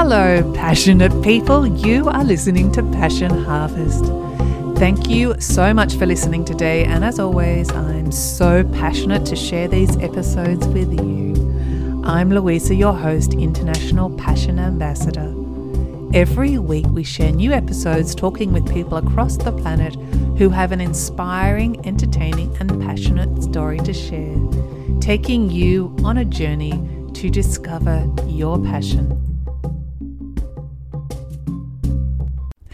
Hello, passionate people. You are listening to Passion Harvest. Thank you so much for listening today. And as always, I'm so passionate to share these episodes with you. I'm Louisa, your host, International Passion Ambassador. Every week, we share new episodes talking with people across the planet who have an inspiring, entertaining, and passionate story to share, taking you on a journey to discover your passion.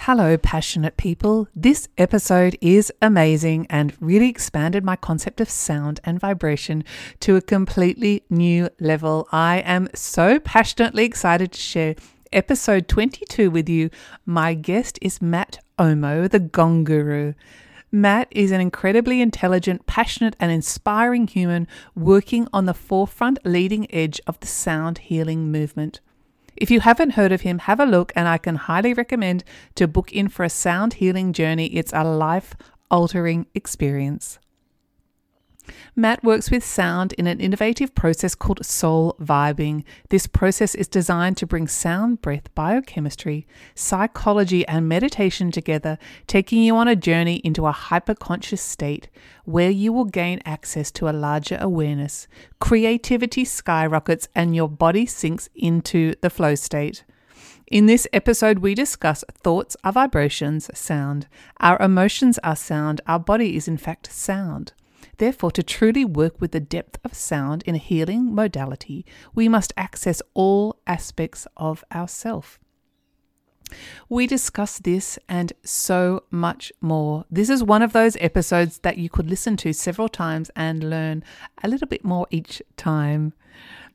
Hello, passionate people. This episode is amazing and really expanded my concept of sound and vibration to a completely new level. I am so passionately excited to share episode 22 with you. My guest is Matt Omo, the Gong Guru. Matt is an incredibly intelligent, passionate, and inspiring human working on the forefront leading edge of the sound healing movement. If you haven't heard of him, have a look, and I can highly recommend to book in for a sound healing journey. It's a life altering experience. Matt works with sound in an innovative process called soul vibing. This process is designed to bring sound, breath, biochemistry, psychology, and meditation together, taking you on a journey into a hyperconscious state where you will gain access to a larger awareness. Creativity skyrockets and your body sinks into the flow state. In this episode, we discuss thoughts are vibrations, sound. Our emotions are sound. Our body is, in fact, sound. Therefore, to truly work with the depth of sound in a healing modality, we must access all aspects of ourself. We discuss this and so much more. This is one of those episodes that you could listen to several times and learn a little bit more each time.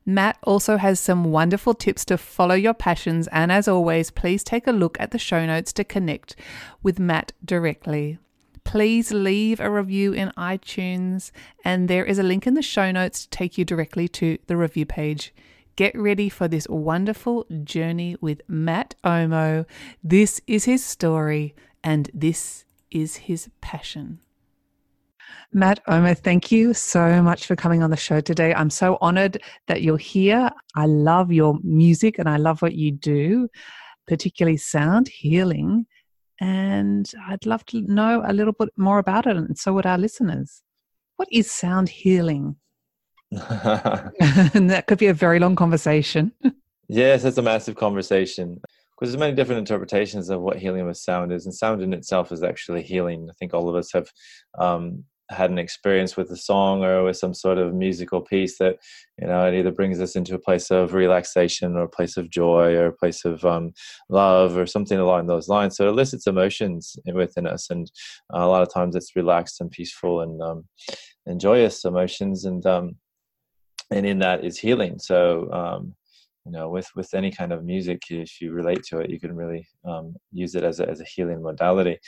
Matt also has some wonderful tips to follow your passions, and as always, please take a look at the show notes to connect with Matt directly please leave a review in iTunes, and there is a link in the show notes to take you directly to the review page. Get ready for this wonderful journey with Matt Omo. This is his story, and this is his passion. Matt Omo, thank you so much for coming on the show today. I'm so honored that you're here. I love your music and I love what you do, particularly sound healing and I'd love to know a little bit more about it, and so would our listeners. What is sound healing? and that could be a very long conversation. yes, it's a massive conversation because there's many different interpretations of what healing with sound is, and sound in itself is actually healing. I think all of us have um, had an experience with a song or with some sort of musical piece that you know it either brings us into a place of relaxation or a place of joy or a place of um, love or something along those lines. So it elicits emotions within us and uh, a lot of times it's relaxed and peaceful and um, and joyous emotions and um, and in that is healing. So um, you know with with any kind of music if you relate to it you can really um, use it as a, as a healing modality.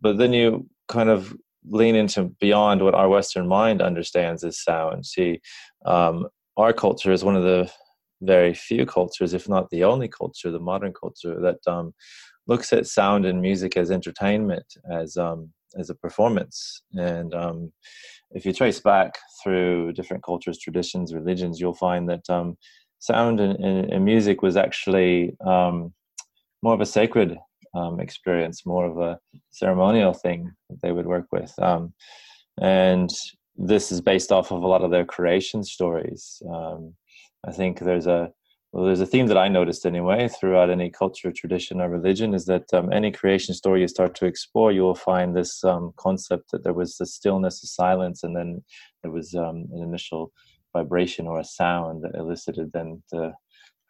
But then you kind of lean into beyond what our Western mind understands as sound. See, um, our culture is one of the very few cultures, if not the only culture, the modern culture that um, looks at sound and music as entertainment, as um, as a performance. And um, if you trace back through different cultures, traditions, religions, you'll find that um, sound and, and, music was actually um, more of a sacred um, experience, more of a ceremonial thing that they would work with. Um, and this is based off of a lot of their creation stories. Um, I think there's a well, there's a theme that I noticed anyway throughout any culture, tradition, or religion is that um, any creation story you start to explore, you will find this um, concept that there was the stillness, a silence, and then there was um, an initial vibration or a sound that elicited then the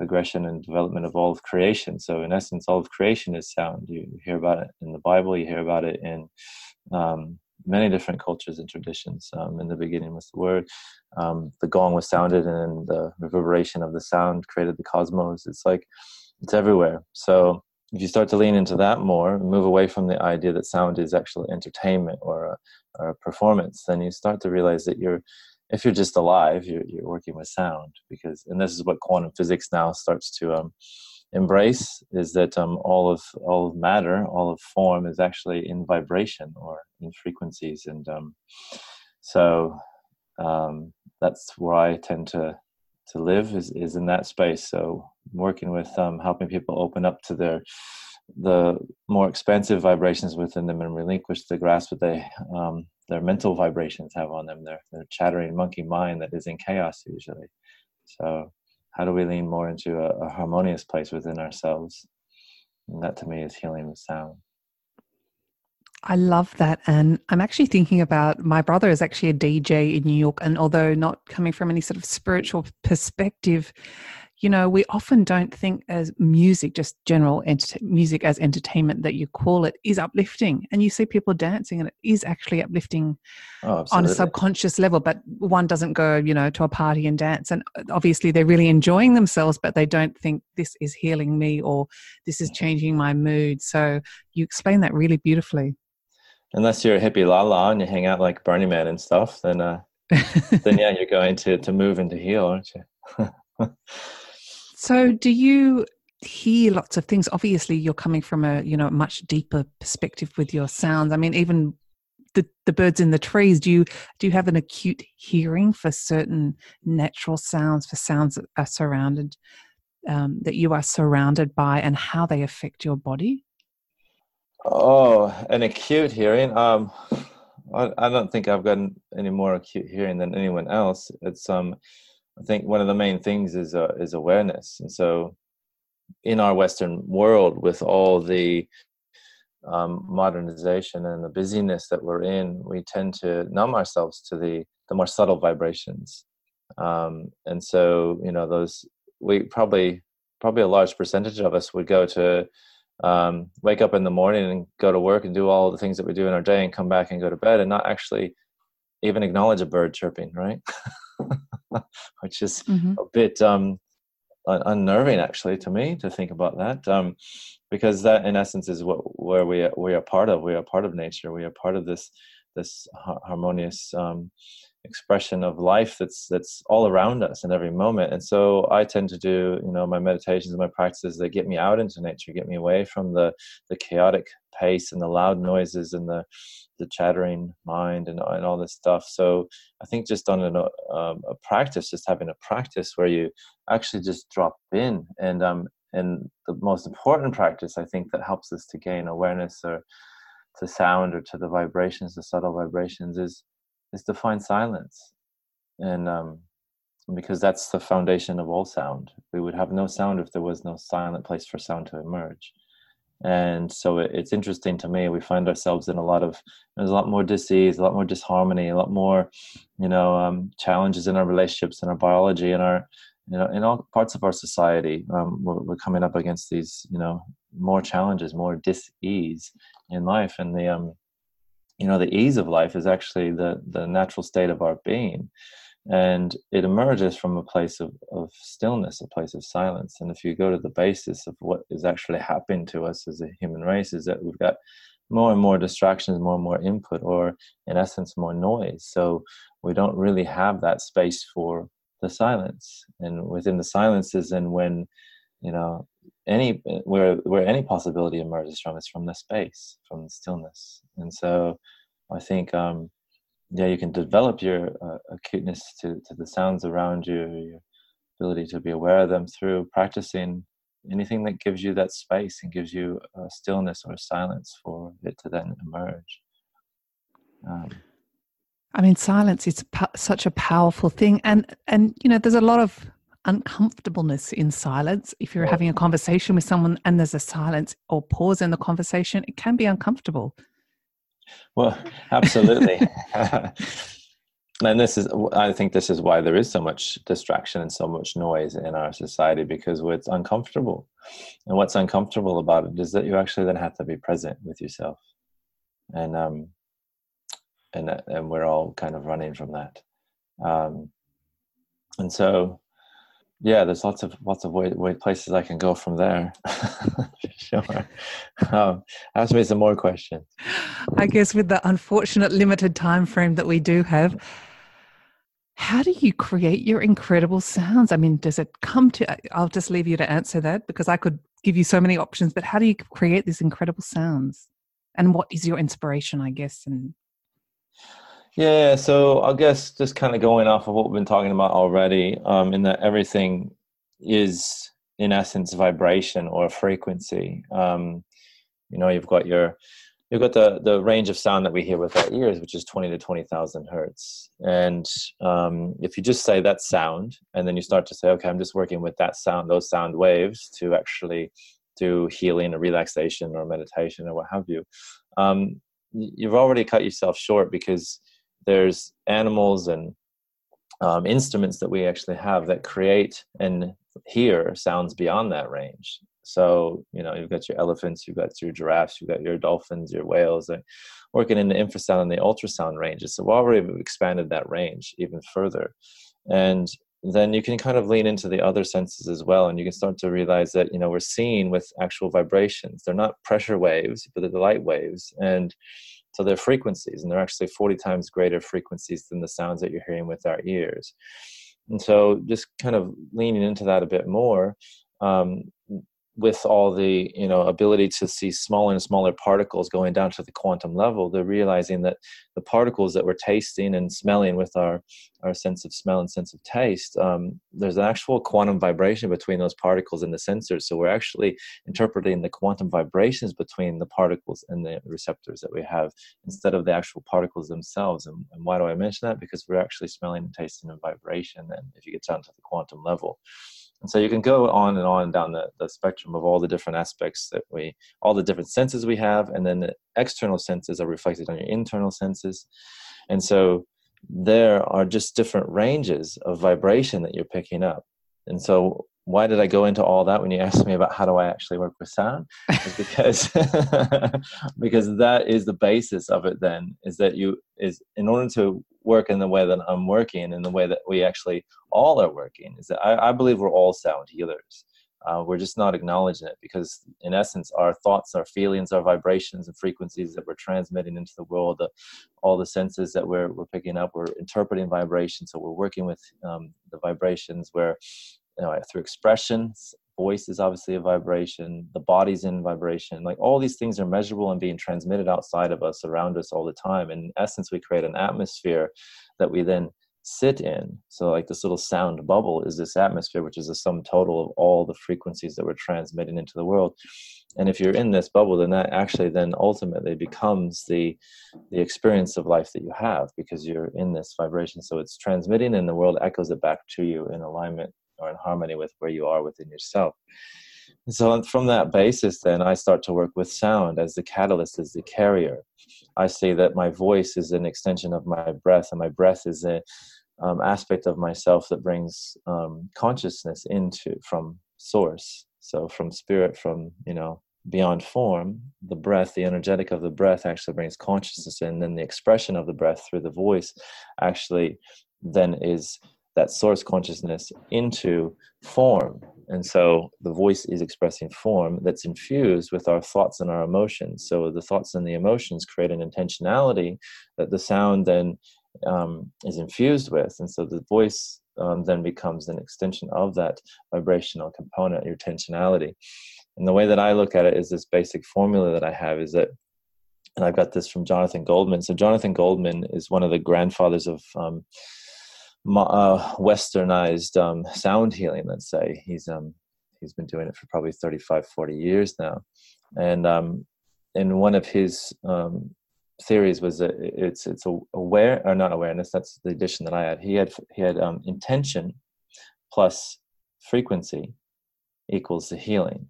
progression and development of all of creation. So, in essence, all of creation is sound. You, hear about it in the Bible, you hear about it in um, many different cultures and traditions. Um, in the beginning was the word, um, the gong was sounded, and the reverberation of the sound created the cosmos. It's like it's everywhere. So, if you start to lean into that more, move away from the idea that sound is actually entertainment or a, or a performance, then you start to realize that you're if you're just alive, you're, you're working with sound because, and this is what quantum physics now starts to um, embrace is that um, all of all of matter, all of form is actually in vibration or in frequencies, and um, so um, that's where I tend to to live is, is in that space. So working with um, helping people open up to their the more expansive vibrations within them and relinquish the grasp that they um, their mental vibrations have on them their, their chattering monkey mind that is in chaos usually so how do we lean more into a, a harmonious place within ourselves and that to me is healing with sound I love that. And I'm actually thinking about my brother is actually a DJ in New York. And although not coming from any sort of spiritual perspective, you know, we often don't think as music, just general enter- music as entertainment that you call it, is uplifting. And you see people dancing, and it is actually uplifting oh, on a subconscious level. But one doesn't go, you know, to a party and dance. And uh, obviously, they're really enjoying themselves, but they don't think this is healing me or this is changing my mood. So you explain that really beautifully. Unless you're a hippie la la and you hang out like Burning Man and stuff, then uh, then yeah, you're going to to move and to heal, aren't you? So, do you hear lots of things? Obviously, you're coming from a you know much deeper perspective with your sounds. I mean, even the the birds in the trees. Do you do you have an acute hearing for certain natural sounds, for sounds that are surrounded um, that you are surrounded by, and how they affect your body? Oh, an acute hearing. Um, I, I don't think I've got any more acute hearing than anyone else. It's um I think one of the main things is uh, is awareness, and so in our Western world, with all the um, modernization and the busyness that we're in, we tend to numb ourselves to the the more subtle vibrations, um, and so you know those we probably probably a large percentage of us would go to um, wake up in the morning and go to work and do all the things that we do in our day and come back and go to bed and not actually even acknowledge a bird chirping, right? which is mm-hmm. a bit um, unnerving actually to me to think about that um, because that in essence is what where we are, we are part of we are part of nature we are part of this this harmonious um, expression of life that's that's all around us in every moment. And so i tend to do you know my meditations and my practices that get me out into nature get me away from the the chaotic pace and the loud noises and the the chattering mind and, and all this stuff. So i think just on an, um, a practice just having a practice where you actually just drop in and um and the most important practice i think that helps us to gain awareness or to sound or to the vibrations the subtle vibrations is is to find silence. And um, because that's the foundation of all sound. We would have no sound if there was no silent place for sound to emerge. And so it, it's interesting to me we find ourselves in a lot of there's a lot more disease a lot more disharmony a lot more you know um, challenges in our relationships in our biology in our you know in all parts of our society. Um, we're, we're, coming up against these you know more challenges more dis-ease in life. And the um you know the ease of life is actually the the natural state of our being. And it emerges from a place of, of stillness a place of silence. And if you go to the basis of what is actually happening to us as a human race is that we've got more and more distractions more and more input or in essence more noise. So we don't really have that space for the silence. And within the silences and when you know any where where any possibility emerges from is from the space from the stillness. And so i think um yeah you can develop your uh, acuteness to to the sounds around you your ability to be aware of them through practicing anything that gives you that space and gives you a stillness or silence for it to then emerge um, I mean, silence is such a powerful thing, and and you know, there's a lot of uncomfortableness in silence. If you're having a conversation with someone and there's a silence or pause in the conversation, it can be uncomfortable. Well, absolutely. and this is, I think, this is why there is so much distraction and so much noise in our society because it's uncomfortable. And what's uncomfortable about it is that you actually then have to be present with yourself, and um, and and we're all kind of running from that. Um, and so yeah, there's lots of lots of way, way places I can go from there. sure. Um, ask me some more questions. I guess with the unfortunate limited time frame that we do have, how do you create your incredible sounds? I mean, does it come to? I'll just leave you to answer that because I could give you so many options. But how do you create these incredible sounds? And what is your inspiration? I guess and yeah, so I guess just kind of going off of what we've been talking about already, um, in that everything is in essence vibration or frequency. Um, you know, you've got your you've got the the range of sound that we hear with our ears, which is twenty to twenty thousand hertz. And um, if you just say that sound, and then you start to say, okay, I'm just working with that sound, those sound waves, to actually do healing or relaxation or meditation or what have you, um, you've already cut yourself short because there's animals and um, instruments that we actually have that create and hear sounds beyond that range. So, you know, you've got your elephants, you've got your giraffes, you've got your dolphins, your whales, working in the infrasound and the ultrasound ranges. So, we've already expanded that range even further. And then you can kind of lean into the other senses as well. And you can start to realize that, you know, we're seeing with actual vibrations. They're not pressure waves, but they're the light waves. And so they're frequencies, and they're actually 40 times greater frequencies than the sounds that you're hearing with our ears. And so just kind of leaning into that a bit more, um, with all the you know ability to see smaller and smaller particles going down to the quantum level they're realizing that the particles that we're tasting and smelling with our our sense of smell and sense of taste um, there's an actual quantum vibration between those particles and the sensors. So we're actually interpreting the quantum vibrations between the particles and the receptors that we have instead of the actual particles themselves. And, and why do i mention that? Because we're actually smelling and tasting a vibration and if you get down to the quantum level and so you can go on and on down the, the spectrum of all the different aspects that we, all the different senses we have, and then the external senses are reflected on your internal senses. And so there are just different ranges of vibration that you're picking up. And so why did I go into all that when you asked me about how do I actually work with sound? Is because because that is the basis of it. Then is that you is in order to work in the way that I'm working, in the way that we actually all are working, is that I, I believe we're all sound healers. Uh, we're just not acknowledging it because, in essence, our thoughts, our feelings, our vibrations and frequencies that we're transmitting into the world, the, all the senses that we're, we're picking up, we're interpreting vibrations. So we're working with um, the vibrations where you know, through expressions voice is obviously a vibration the body's in vibration like all these things are measurable and being transmitted outside of us around us all the time. In essence we create an atmosphere that we then sit in. So like this little sound bubble is this atmosphere which is a sum total of all the frequencies that we're transmitting into the world. And if you're in this bubble then that actually then ultimately becomes the the experience of life that you have because you're in this vibration. So it's transmitting and the world echoes it back to you in alignment or in harmony with where you are within yourself. And so, from that basis, then I start to work with sound as the catalyst, as the carrier. I say that my voice is an extension of my breath, and my breath is an um, aspect of myself that brings um, consciousness into from source. So, from spirit, from you know beyond form, the breath, the energetic of the breath actually brings consciousness in. And then the expression of the breath through the voice actually then is that source consciousness into form. And so the voice is expressing form that's infused with our thoughts and our emotions. So the thoughts and the emotions create an intentionality that the sound then um, is infused with. And so the voice um, then becomes an extension of that vibrational component, your intentionality. And the way that I look at it is this basic formula that I have is that and I've got this from Jonathan Goldman. So Jonathan Goldman is one of the grandfathers of um, uh, westernized um, sound healing let's say. He's um he's been doing it for probably 35 40 years now. And um in one of his um theories was that it's it's aware or not awareness that's the addition that i had. He had he had um, intention plus frequency equals the healing.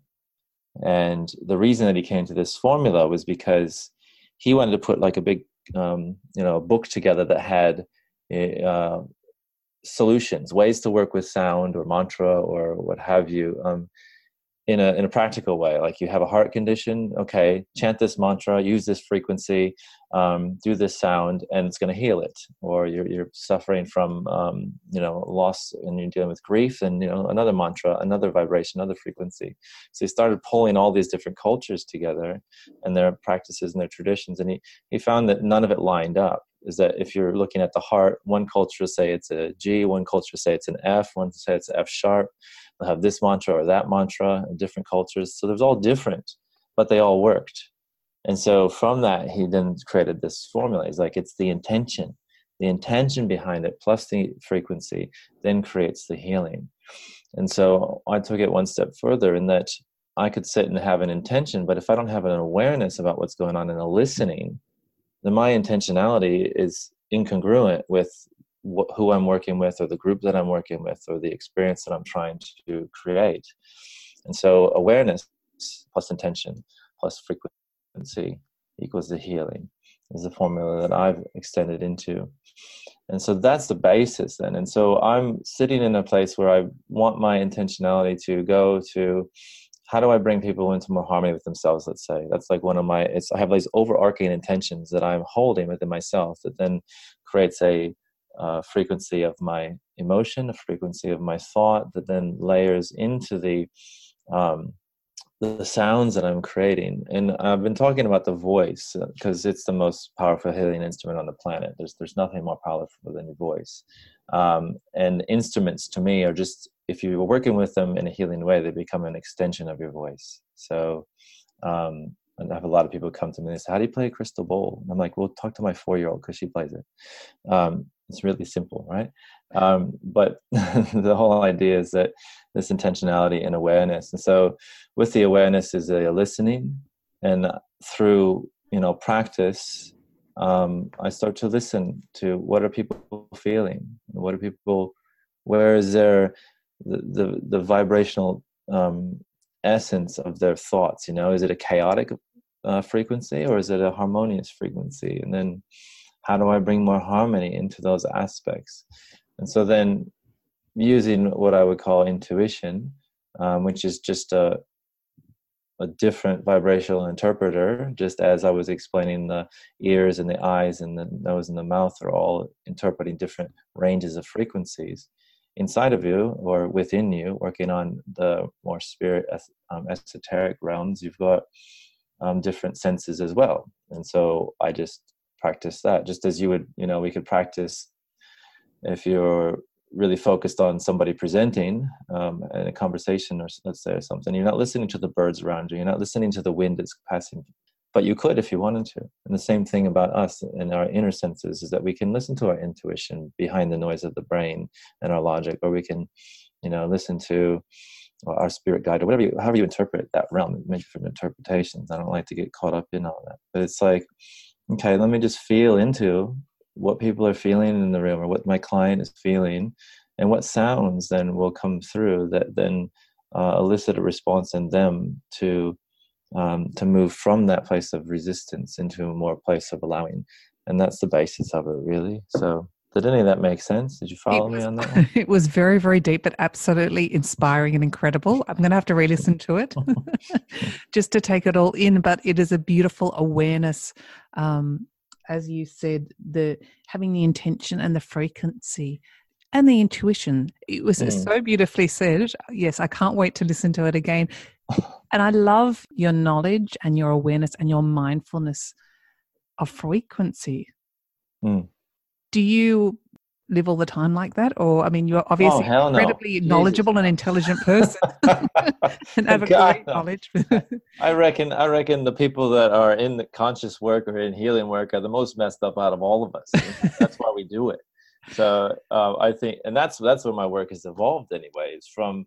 And the reason that he came to this formula was because he wanted to put like a big um, you know book together that had eh, uh, solutions, ways to work with sound or mantra or what have you, um, in a in a practical way. Like you have a heart condition, okay, chant this mantra, use this frequency, um, do this sound, and it's going to heal it. Or you're you're suffering from um, you know loss and you're dealing with grief, and you know another mantra, another vibration, another frequency. So he started pulling all these different cultures together and their practices and their traditions, and he he found that none of it lined up is that if you're looking at the heart, one culture say it's a G, one culture say it's an F, one say it's F sharp. They'll have this mantra or that mantra in different cultures. So there's all different, but they all worked. And so from that, he then created this formula. He's like, it's the intention, the intention behind it plus the frequency then creates the healing. And so I took it one step further in that I could sit and have an intention, but if I don't have an awareness about what's going on and a listening, then my intentionality is incongruent with wh- who I'm working with or the group that I'm working with or the experience that I'm trying to create. And so awareness plus intention plus frequency equals the healing is the formula that I've extended into. And so that's the basis then. And so I'm sitting in a place where I want my intentionality to go to how do I bring people into more harmony with themselves, let's say. That's like one of my it's I have these overarching intentions that I'm holding within myself that then creates a uh, frequency of my emotion, a frequency of my thought that then layers into the um, the sounds that I'm creating. And I've been talking about the voice because uh, it's the most powerful healing instrument on the planet. There's there's nothing more powerful than your voice. Um, and instruments to me are just if you're working with them in a healing way, they become an extension of your voice. So um, I have a lot of people come to me and say, "How do you play a crystal bowl?" And I'm like, "Well, talk to my four-year-old because she plays it." Um, it's really simple, right? Um, but the whole idea is that this intentionality and awareness, and so with the awareness is a listening, and through you know practice, um, I start to listen to what are people feeling, what are people, where is their the the, the vibrational um, essence of their thoughts you know is it a chaotic uh, frequency or is it a harmonious frequency? And then how do i bring more harmony into those aspects? And so then using what i would call intuition um, which is just a a different vibrational interpreter just as i was explaining the ears and the eyes and the nose and the mouth are all interpreting different ranges of frequencies inside of you or within you working on the more spirit um, esoteric realms. You've got um, different senses as well. And so I just practice that just as you would, you know, we could practice if you're really focused on somebody presenting um, in a conversation or let's say or something you're not listening to the birds around you you're not listening to the wind that's passing but you could if you wanted to and the same thing about us and our inner senses is that we can listen to our intuition behind the noise of the brain and our logic or we can you know listen to our spirit guide or whatever you, however you interpret that realm many different interpretations. I don't like to get caught up in all that. But it's like okay let me just feel into what people are feeling in the room or what my client is feeling and what sounds then will come through that then uh, elicit a response in them to um, to move from that place of resistance into a more place of allowing. And that's the basis of it really. So did any of that make sense? Did you follow was, me on that? One? It was very, very deep, but absolutely inspiring and incredible. I'm going to have to re listen to it just to take it all in. But it is a beautiful awareness. Um, as you said, the having the intention and the frequency and the intuition. It was mm. so beautifully said. Yes, I can't wait to listen to it again. And I love your knowledge and your awareness and your mindfulness of frequency. Mm do you live all the time like that? Or, I mean, you're obviously oh, incredibly no. knowledgeable Jesus. and intelligent person and have a God, great knowledge. I reckon, I reckon the people that are in the conscious work or in healing work are the most messed up out of all of us. that's why we do it. So uh, I think, and that's, that's where my work has evolved anyways from,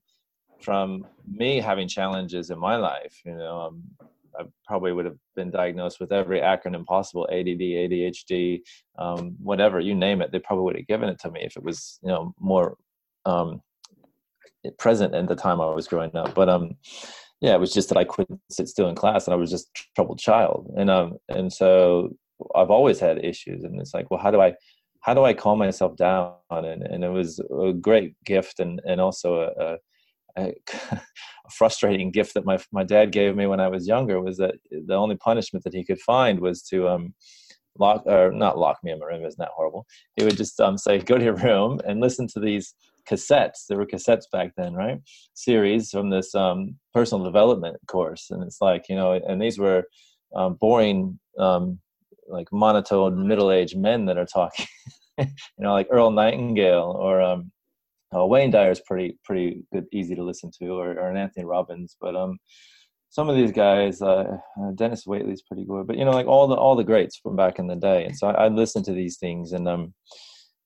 from me having challenges in my life, you know, um, I probably would have been diagnosed with every acronym possible ADD, ADHD, um, whatever you name it. They probably would have given it to me if it was you know more um, present at the time I was growing up. But um, yeah, it was just that I couldn't sit still in class, and I was just a troubled child, and um, and so I've always had issues, and it's like, well, how do I how do I calm myself down? And and it was a great gift, and and also a a, frustrating gift that my my dad gave me when I was younger was that the only punishment that he could find was to um, lock or not lock me in my room. Isn't that horrible? He would just um, say, "Go to your room and listen to these cassettes." There were cassettes back then, right? Series from this um, personal development course, and it's like you know, and these were um, boring, um, like monotone middle-aged men that are talking. you know, like Earl Nightingale or um, uh, Wayne Dyer is pretty pretty good, easy to listen to, or, or an Anthony Robbins. But um, some of these guys, uh, uh, Denis Waitley's pretty good. But you know, like all the all the greats from back in the day. And so I, I listen to these things, and um,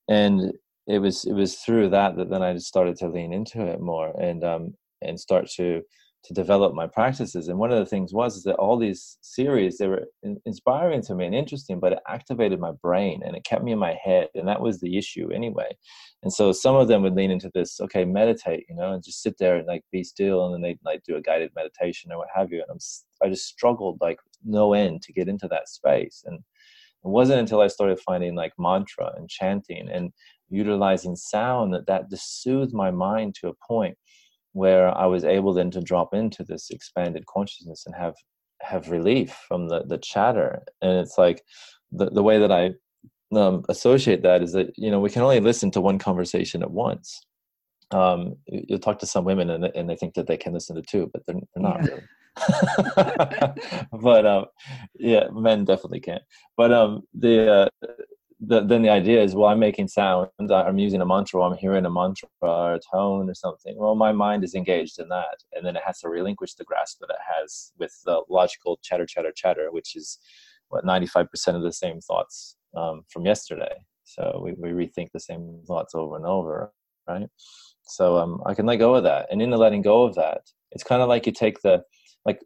and it was it was through that that then I just started to lean into it more and um and start to to develop my practices. And one of the things was is that all these series they were in, inspiring to me and interesting, but it activated my brain and it kept me in my head, and that was the issue anyway. And so some of them would lean into this, okay, meditate, you know, and just sit there and like be still, and then they'd like do a guided meditation or what have you. And I'm I just struggled like no end to get into that space, and it wasn't until I started finding like mantra and chanting and utilizing sound that that just soothed my mind to a point where I was able then to drop into this expanded consciousness and have have relief from the the chatter. And it's like the the way that I um, associate that is that you know we can only listen to one conversation at once. Um, you'll talk to some women and, and they think that they can listen to two, but they're, they're not yeah. really. but um, yeah, men definitely can. But um, the uh, the, then the idea is, well, I'm making sound, I'm using a mantra, I'm hearing a mantra or a tone or something. Well, my mind is engaged in that, and then it has to relinquish the grasp that it has with the logical chatter, chatter, chatter, which is what 95% of the same thoughts um, from yesterday. So we, we rethink the same thoughts over and over, right? So um, I can let go of that, and in the letting go of that, it's kind of like you take the like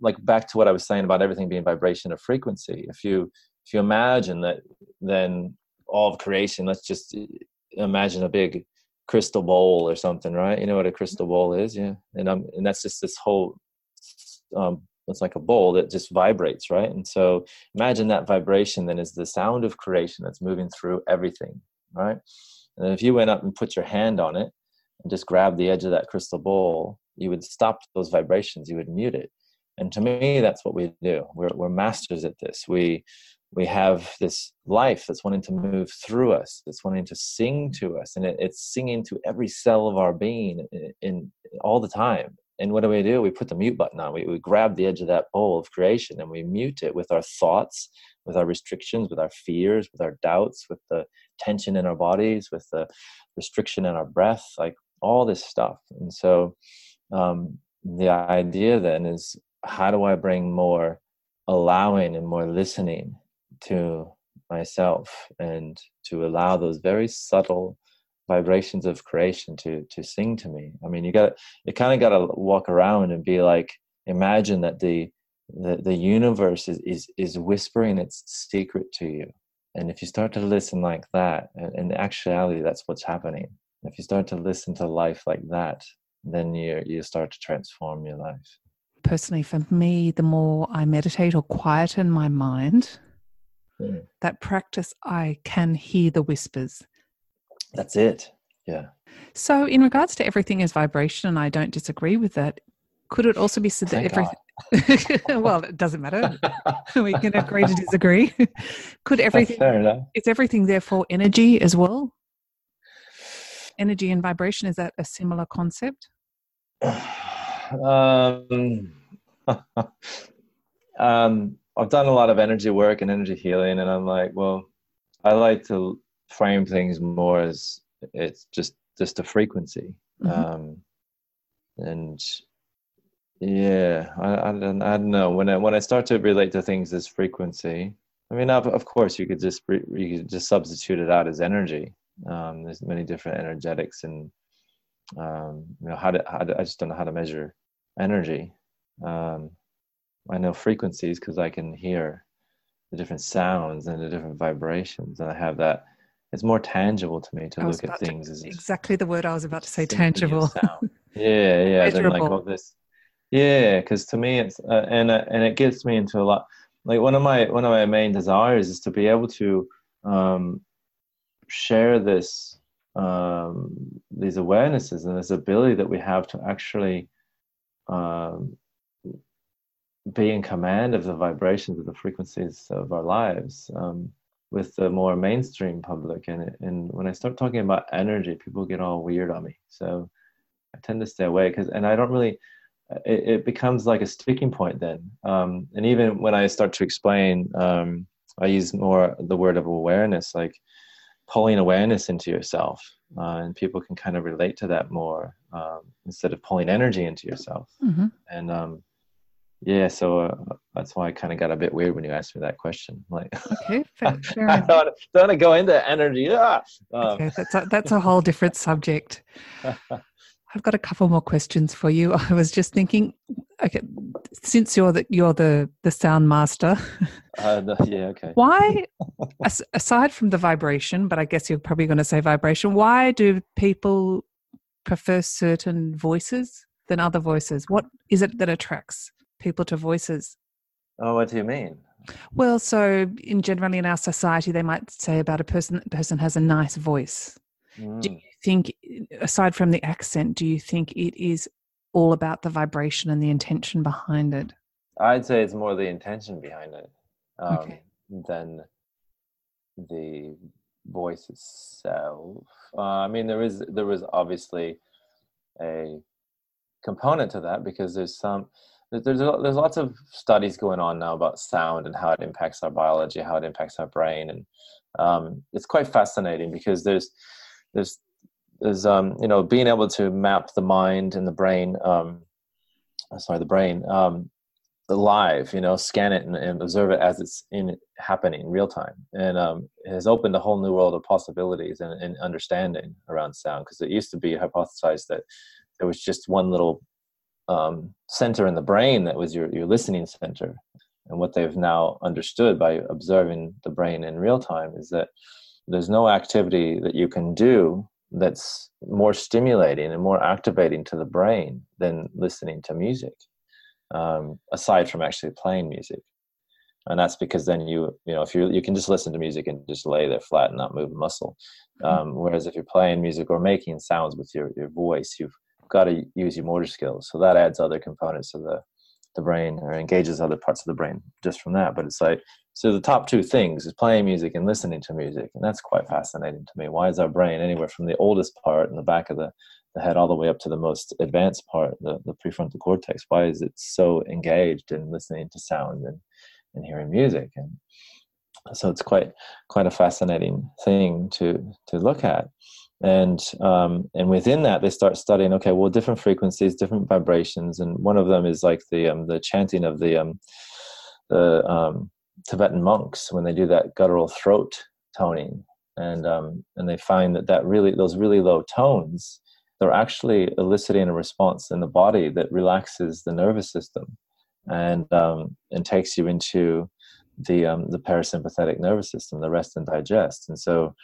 like back to what I was saying about everything being vibration of frequency. If you if you imagine that then all of creation let's just imagine a big crystal bowl or something right? You know what a crystal bowl is? Yeah. And um and that's just this whole um it's like a bowl that just vibrates right? And so imagine that vibration then is the sound of creation that's moving through everything right? And if you went up and put your hand on it and just grab the edge of that crystal bowl you would stop those vibrations you would mute it. And to me that's what we do. We're, we're masters at this. We we have this life that's wanting to move through us that's wanting to sing to us and it, it's singing to every cell of our being in, in, all the time. And what do we do? We put the mute button on. We, we grab the edge of that bowl of creation and we mute it with our thoughts with our restrictions with our fears with our doubts with the tension in our bodies with the restriction in our breath like all this stuff. And so um, the idea then is how do i bring more allowing and more listening to myself and to allow those very subtle vibrations of creation to to sing to me. I mean you got you kind of got to walk around and be like imagine that the the, the universe is, is is whispering its secret to you. And if you start to listen like that in actuality that's what's happening. If you start to listen to life like that then you you start to transform your life. Personally for me the more i meditate or quieten my mind mm. that practice, I can hear the whispers. That's it. Yeah. So, in regards to everything as vibration, and I don't disagree with that, could it also be said that everything? well, it doesn't matter. we can agree to disagree. could everything? Is everything therefore energy as well? Energy and vibration is that a similar concept? um, um, I've done a lot of energy work and energy healing, and I'm like, well, I like to frame things more as it's just just a frequency, mm-hmm. um, and yeah, I, I, don't, I don't know when I when I start to relate to things as frequency. I mean, of, of course, you could just you could just substitute it out as energy. Um, there's many different energetics, and um, you know how to, how to I just don't know how to measure energy. Um, I know frequencies because I can hear the different sounds and the different vibrations, and I have that. It's more tangible to me to look at things to, as exactly the word I was about to say. Tangible. yeah, yeah. Then like all this. Yeah, because to me it's uh, and uh, and it gets me into a lot. Like one of my one of my main desires is to be able to um, share this um, these awarenesses and this ability that we have to actually um, be in command of the vibrations of the frequencies of our lives um, with the more mainstream public. And, and when I start talking about energy, people get all weird on me. So I tend to stay away because, and I don't really, it, it, becomes like a sticking point then. Um, and even when I start to explain, um, I use more the word of awareness, like pulling awareness into yourself. Uh, and people can kind of relate to that more um, instead of pulling energy into yourself. Mm-hmm. And um, yeah, so uh, that's why I kind of got a bit weird when you asked me that question. Like, okay, fair, fair I don't, don't want to go into energy. Ah! Um, okay, that's a, that's a whole different subject. I've got a couple more questions for you. I was just thinking, okay, since you're the you're the the sound master, uh, the, yeah, okay. Why, aside from the vibration, but I guess you're probably going to say vibration. Why do people prefer certain voices than other voices? What is it that attracts people to voices? Oh, what do you mean? Well, so in generally in our society, they might say about a person that person has a nice voice. Mm. Do you think, aside from the accent, do you think it is all about the vibration and the intention behind it? I'd say it's more the intention behind it um, okay. than the voice itself. Uh, I mean, there is there is obviously a component to that because there's some there's there's lots of studies going on now about sound and how it impacts our biology, how it impacts our brain, and um, it's quite fascinating because there's there's is um, you know being able to map the mind and the brain um, sorry the brain um, live you know scan it and, and, observe it as it's in happening in real time. And um, it has opened a whole new world of possibilities and, and understanding around sound because it used to be hypothesized that there was just one little um, center in the brain that was your, your listening center. And what they've now understood by observing the brain in real time is that there's no activity that you can do that's more stimulating and more activating to the brain than listening to music um, aside from actually playing music. And that's because then you you know if you you can just listen to music and just lay there flat and not move a muscle. Mm-hmm. um, whereas if you're playing music or making sounds with your, your voice you've got to use your motor skills so that adds other components to the the brain or engages other parts of the brain just from that but it's like so the top two things is playing music and listening to music, and that's quite fascinating to me. Why is our brain anywhere from the oldest part in the back of the, the head all the way up to the most advanced part, the, the prefrontal cortex? Why is it so engaged in listening to sound and, and hearing music? And so it's quite quite a fascinating thing to to look at. And um, and within that, they start studying. Okay, well, different frequencies, different vibrations, and one of them is like the um, the chanting of the um, the um, Tibetan monks when they do that guttural throat toning, and um, and they find that that really those really low tones they're actually eliciting a response in the body that relaxes the nervous system and um, and takes you into the the parasympathetic nervous system, the rest and digest. And so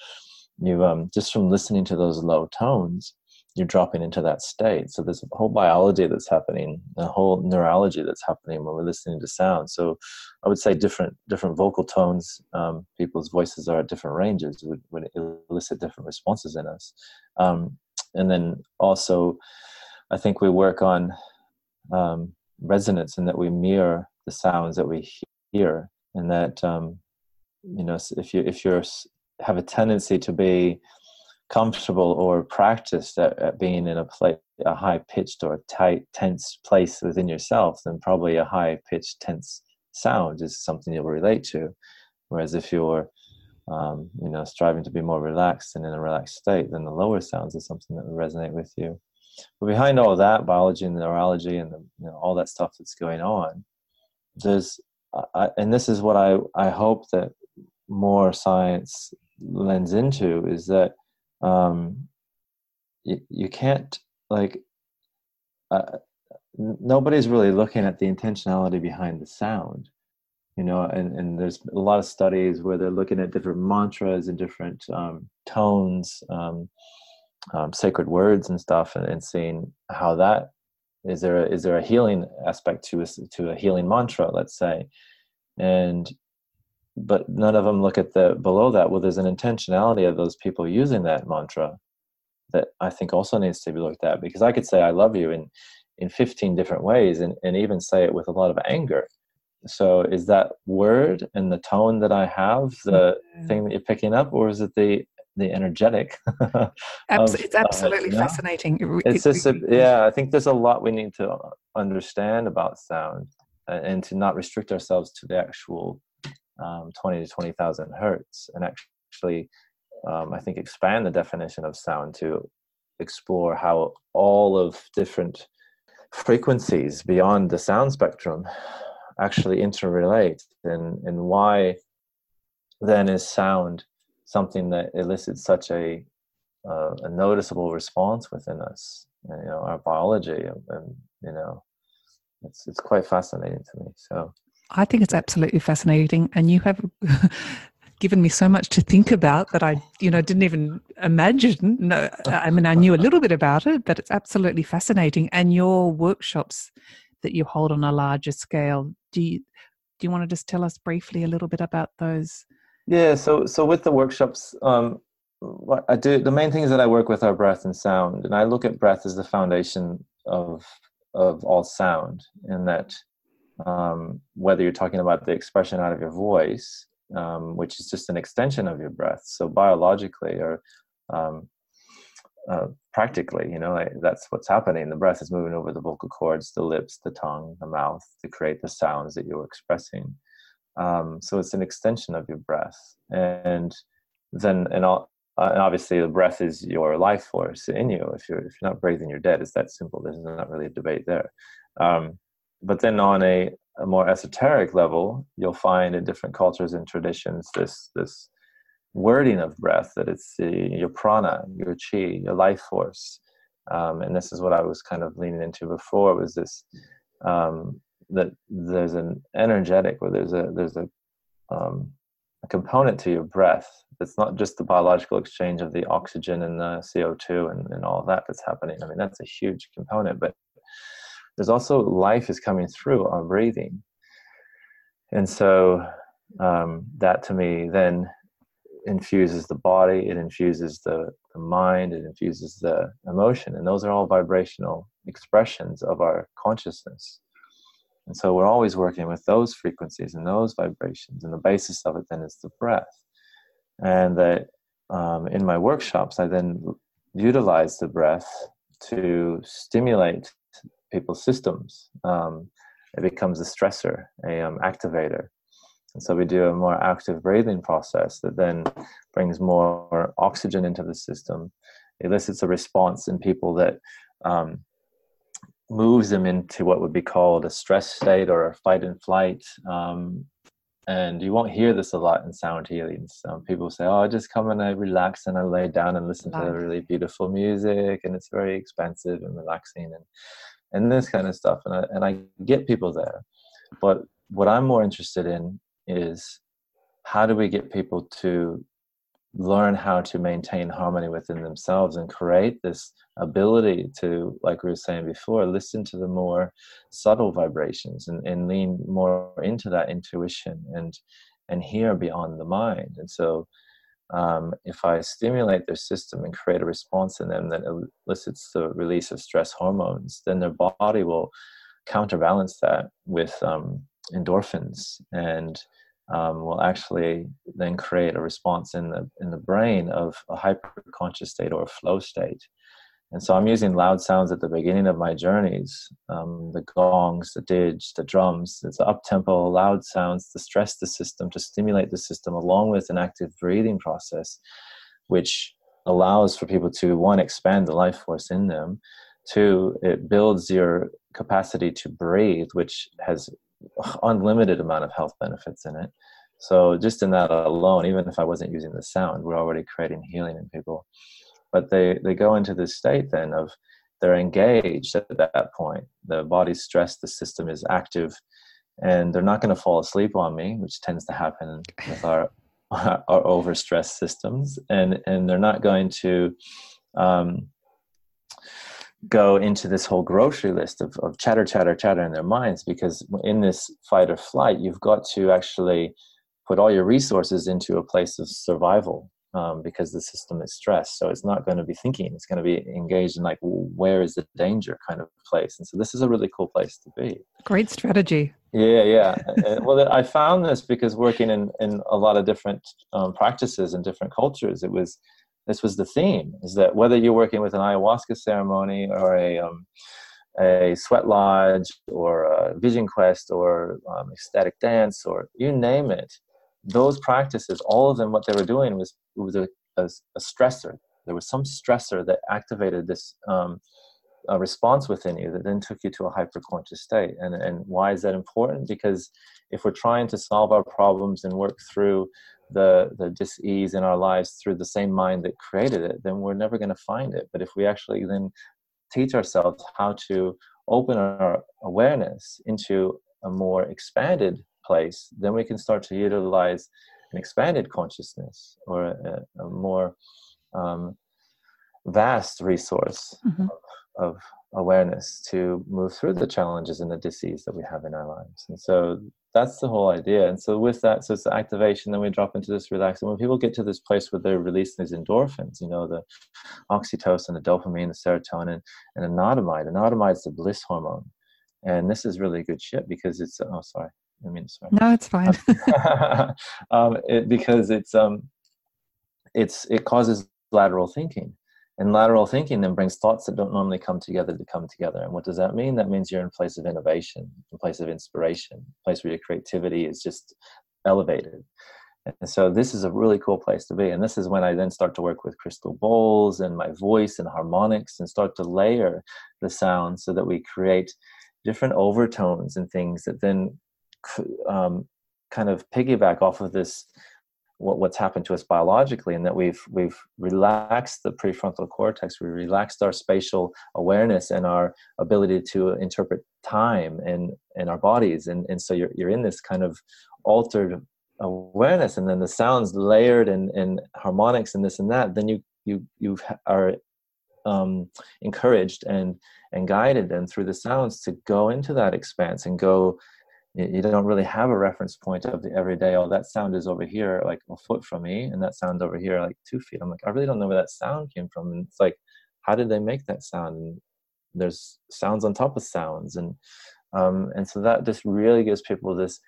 you um, just from listening to those low tones, you're dropping into that state. So there's a whole biology that's happening, a whole neurology that's happening when we're listening to sound. So I would say different different vocal tones, um, people's voices are at different ranges would, would elicit different responses in us. Um, and then also, I think we work on um, resonance and that we mirror the sounds that we hear, and that um, you know if you if you're have a tendency to be comfortable or practiced at, at being in a place a high pitched or tight tense place within yourself then probably a high pitched tense sound is something you'll relate to. Whereas if you're um, you know striving to be more relaxed and in a relaxed state then the lower sounds is something that will resonate with you. But behind all that biology and neurology and the, you know, all that stuff that's going on there's I, and this is what I, I hope that more science lends into is that um, you, you can't like uh, nobody's really looking at the intentionality behind the sound you know and, and there's a lot of studies where they're looking at different mantras and different um, tones um, um, sacred words and stuff and, and seeing how that is there a, is there a healing aspect to a, to a healing mantra let's say? And but none of them look at the below that. Well there's an intentionality of those people using that mantra that i think also needs to be looked at because i could say i love you in in 15 different ways and, and even say it with a lot of anger. So is that word and the tone that i have the mm-hmm. thing that you're picking up or is it the the energetic of, it's absolutely uh, fascinating. It, it's just a, yeah i think there's a lot we need to understand about sound and to not restrict ourselves to the actual um, 20 to 20,000 hertz and actually, um, I think, expand the definition of sound to explore how all of different frequencies beyond the sound spectrum actually interrelate and and why then is sound something that elicits such a uh, a noticeable response within us? You know our biology and, and you know it's it's quite fascinating to me so I think it's absolutely fascinating, and you have given me so much to think about that I, you know, didn't even imagine. No, I mean, I knew a little bit about it, but it's absolutely fascinating. And your workshops that you hold on a larger scale, do you do you want to just tell us briefly a little bit about those? Yeah. So so with the workshops, um, I do the main things that I work with are breath and sound, and I look at breath as the foundation of of all sound, in that um, whether you're talking about the expression out of your voice, um, which is just an extension of your breath. So biologically or um, uh, practically, you know, like that's what's happening. The breath is moving over the vocal cords, the lips, the tongue, the mouth to create the sounds that you're expressing. Um, so it's an extension of your breath, and then and all. Uh, and obviously, the breath is your life force in you. If you're if you're not breathing, you're dead. It's that simple. There's not really a debate there. Um, but then on a, a more esoteric level, you'll find in different cultures and traditions this this wording of breath that it's the, your prana, your chi, your life force. Um, and this is what I was kind of leaning into before was this um, that there's an energetic where there's a there's a um, a component to your breath. It's not just the biological exchange of the oxygen and the CO2 and, and all that that's happening. I mean, that's a huge component, but there's also life is coming through our breathing. And so um, that to me then infuses the body, it infuses the, the mind, it infuses the emotion. And those are all vibrational expressions of our consciousness. And so we're always working with those frequencies and those vibrations. And the basis of it then is the breath. And that um, in my workshops, I then utilize the breath to stimulate people's systems. Um, it becomes a stressor, a um, activator. And so we do a more active breathing process that then brings more oxygen into the system, elicits a response in people that um, moves them into what would be called a stress state or a fight and flight. Um, and you won't hear this a lot in sound healings. Um, people say, "Oh, I just come and I relax and I lay down and listen to really beautiful music, and it's very expensive and relaxing." And and this kind of stuff and I, and I get people there. But what i'm more interested in is how do we get people to learn how to maintain harmony within themselves and create this ability to like we were saying before listen to the more subtle vibrations and, and lean more into that intuition and and hear beyond the mind. And so um, if I stimulate their system and create a response in them that elicits the release of stress hormones, then their body will counterbalance that with um, endorphins and um, will actually then create a response in the in the brain of a hyperconscious state or a flow state. And so I'm using loud sounds at the beginning of my journeys um, the gongs, the didge, the drums. It's up tempo, loud sounds to stress the system, to stimulate the system, along with an active breathing process, which allows for people to one, expand the life force in them, two, it builds your capacity to breathe, which has unlimited amount of health benefits in it. So just in that alone, even if I wasn't using the sound, we're already creating healing in people but they they go into this state then of they're engaged at that point. The body's stressed the system is active and they're not going to fall asleep on me which tends to happen with our our overstressed systems. And and they're not going to um, go into this whole grocery list of, of chatter chatter chatter in their minds because in this fight or flight you've got to actually put all your resources into a place of survival um, because the system is stressed. So it's not going to be thinking; it's going to be engaged in like, where is the danger kind of place. And so this is a really cool place to be. Great strategy. Yeah, yeah. well, I found this because working in in a lot of different um, practices and different cultures, it was this was the theme: is that whether you're working with an ayahuasca ceremony or a um, a sweat lodge or a vision quest or um, ecstatic dance or you name it those practices, all of them, what they were doing was it was a, a, a stressor. There was some stressor that activated this um, response within you that then took you to a hyperconscious state. And, and why is that important? Because if we're trying to solve our problems and work through the, the dis-ease in our lives through the same mind that created it, then we're never going to find it. But if we actually then teach ourselves how to open our awareness into a more expanded place, then we can start to utilize an expanded consciousness or a, a more um, vast resource mm-hmm. of, of, awareness to move through the challenges and the disease that we have in our lives. And so that's the whole idea. And so with that, so it's the activation, then we drop into this relaxation. When people get to this place where they're releasing these endorphins, you know, the oxytocin, the dopamine, the serotonin, and anandamide. Anandamide is the bliss hormone. And this is really good shit because it's, oh, sorry. I mean, sorry. No, it's fine. um, it, because it's, um, it's, it causes lateral thinking and lateral thinking then brings thoughts that don't normally come together to come together. And what does that mean? That means you're in place of innovation, in place of inspiration, place where your creativity is just elevated. And so this is a really cool place to be. And this is when I then start to work with crystal bowls and my voice and harmonics and start to layer the sound so that we create different overtones and things that then um, kind of piggyback off of this what, what's happened to us biologically and that we've we've relaxed the prefrontal cortex we relaxed our spatial awareness and our ability to interpret time and in our bodies. And and so you're, you're in this kind of altered awareness and then the sounds layered and, and harmonics and this and that then you you you are um, encouraged and and guided and through the sounds to go into that expanse and go you don't really have a reference point of the everyday oh that sound is over here like a foot from me and that sound over here like two feet. I'm like i really don't know where that sound came from. And it's like how did they make that sound? And there's sounds on top of sounds. And um, and so that just really gives people this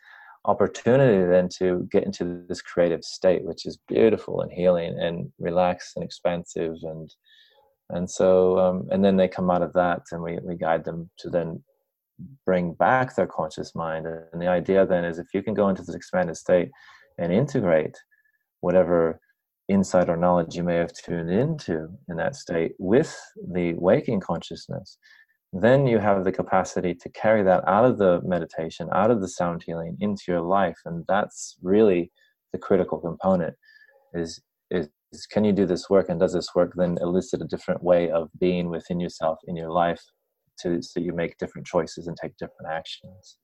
opportunity then to get into this creative state which is beautiful and healing and relaxed and expansive. And and so um, and then they come out of that and we, we guide them to then bring back their conscious mind. And the idea then is if you can go into this expanded state and integrate whatever insight or knowledge you may have tuned into in that state with the waking consciousness, then you have the capacity to carry that out of the meditation, out of the sound healing into your life. And that's really the critical component is, is, can you do this work and does this work then elicit a different way of being within yourself in your life to so you make different choices and take different actions.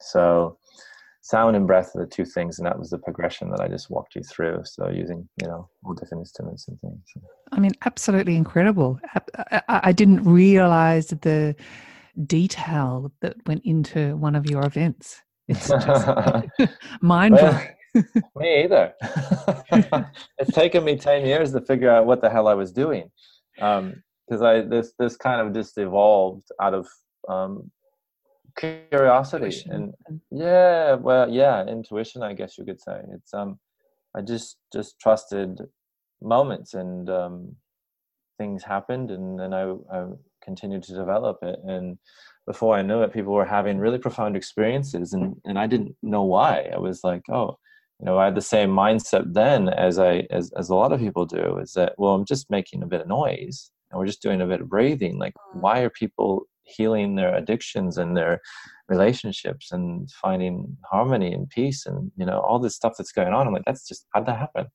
So sound and breath are the two things and that was the progression that i just walked you through. So using you know all different instruments and things. I mean absolutely incredible. I, I didn't realize the detail that went into one of your events. It's just mind blowing me either. It's taken me 10 years to figure out what the hell i was doing. Um, because I this this kind of just evolved out of um, curiosity intuition. and yeah, well, yeah, intuition. I guess you could say it's um, I just just trusted moments and um, things happened, and then I, I continued to develop it and before I knew it, people were having really profound experiences, and and I didn't know why. I was like, oh, you know, I had the same mindset then as I as as a lot of people do. Is that well, I'm just making a bit of noise, and we're just doing a bit of breathing like mm. why are people healing their addictions and their relationships and finding harmony and peace and you know all this stuff that's going on i'm like that's just how'd that happen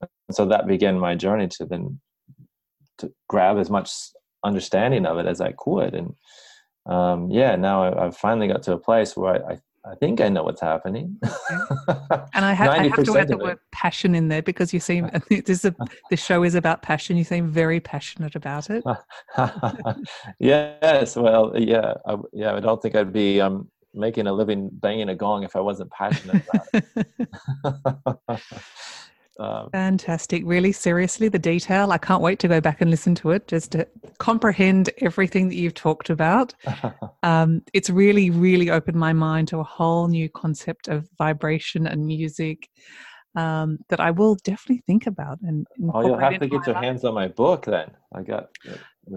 and so that began my journey to then to grab as much understanding of it as i could and um, yeah now I, have finally got to a place where I, I I think I know what's happening. and I, ha- I have to add the word passion in there because you seem this a, the show is about passion. You seem very passionate about it. yes, well, yeah, I, yeah. I don't think I'd be um, making a living banging a gong if I wasn't passionate about it. Um, Fantastic. Really, seriously, the detail. I can't wait to go back and listen to it just to comprehend everything that you've talked about. um, it's really, really opened my mind to a whole new concept of vibration and music um, that I will definitely think about. And oh, you'll have to get your life. hands on my book then. I got.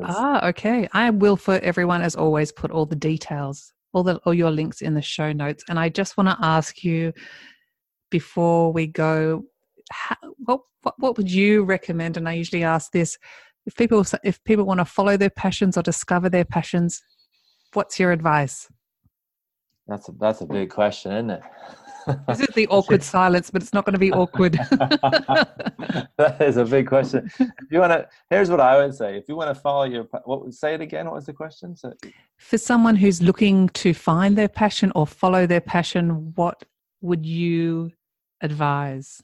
Ah, okay. I will, for everyone, as always, put all the details, all the all your links in the show notes. And I just want to ask you before we go how, what, what, what would you recommend? And I usually ask this if people if people want to follow their passions or discover their passions, what's your advice? That's a, that's a big question, isn't it? this is the awkward silence, but it's not going to be awkward. that is a big question. If you want to, here's what I would say: if you want to follow your, what say it again? What was the question? So, For someone who's looking to find their passion or follow their passion, what would you advise?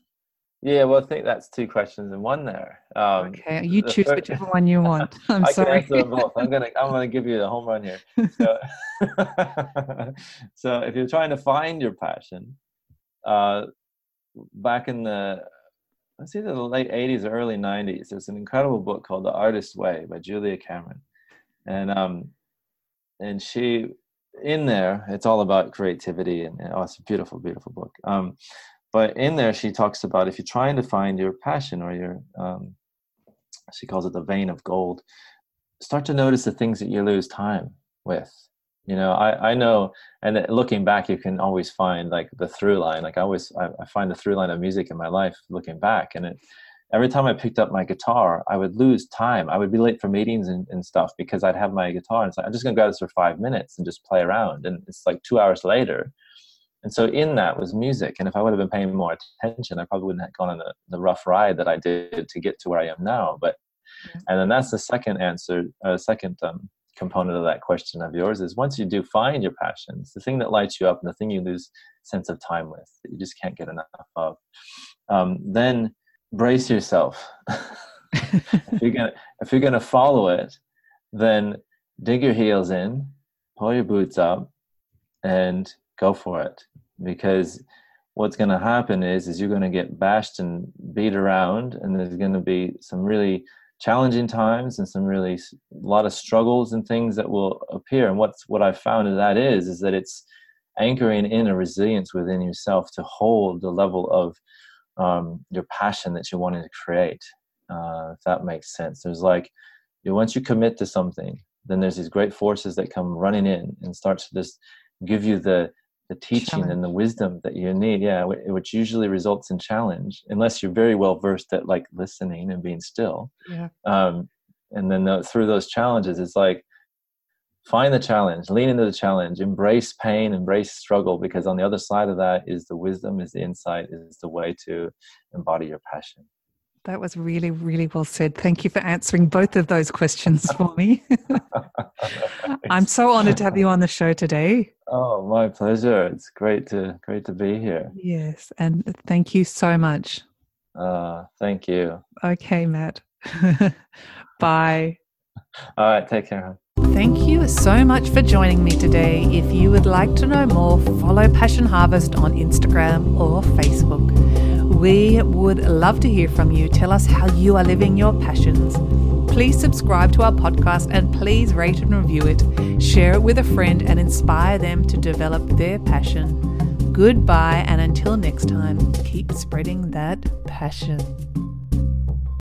Yeah, well, I think that's two questions in one there. Um, okay, you choose first, whichever one you want. I'm I sorry. can answer both. I'm gonna I'm gonna give you the home run here. So, so if you're trying to find your passion, uh, back in the let's see the late 80s early 90s, there's an incredible book called The Artist's Way by Julia Cameron, and um, and she in there it's all about creativity and oh, it's a beautiful, beautiful book. Um, but in there she talks about if you're trying to find your passion or your um, she calls it the vein of gold start to notice the things that you lose time with. You know i i know and looking back you can always find like the through line. Like i always I, I find the through line of music in my life looking back and it every time i picked up my guitar i would lose time. I would be late for meetings and, and stuff because i'd have my guitar and it's like i'm just going to grab this for five minutes and just play around and it's like two hours later and so in that was music. And if I would have been paying more attention, I probably wouldn't have gone on the, the rough ride that I did to get to where I am now. But and then that's the second answer, uh, second um, component of that question of yours is once you do find your passions, the thing that lights you up and the thing you lose sense of time with that you just can't get enough of, um, then brace yourself. if you're gonna if you're gonna follow it, then dig your heels in, pull your boots up, and go for it. Because what's going to happen is is you're going to get bashed and beat around and there's going to be some really challenging times and some really a lot of struggles and things that will appear. And what's what i've found is that is is that it's anchoring in a resilience within yourself to hold the level of um, your passion that you're wanting to create uh, if that makes sense. There's like you know, once you commit to something then there's these great forces that come running in and start to just give you the the teaching challenge. and the wisdom that you need yeah which usually results in challenge unless you're very well versed at like listening and being still. Yeah. Um, and then the, through those challenges it's like find the challenge lean into the challenge embrace pain embrace struggle because on the other side of that is the wisdom is the insight is the way to embody your passion that was really, really well said. Thank you for answering both of those questions for me. I'm so honored to have you on the show today. Oh, my pleasure. It's great to great to be here. Yes, and thank you so much. Uh, thank you. Okay, Matt. Bye. All right, take care. Thank you so much for joining me today. If you would like to know more, follow Passion Harvest on Instagram or Facebook. We would love to hear from you. Tell us how you are living your passions. Please subscribe to our podcast and please rate and review it. Share it with a friend and inspire them to develop their passion. Goodbye, and until next time, keep spreading that passion.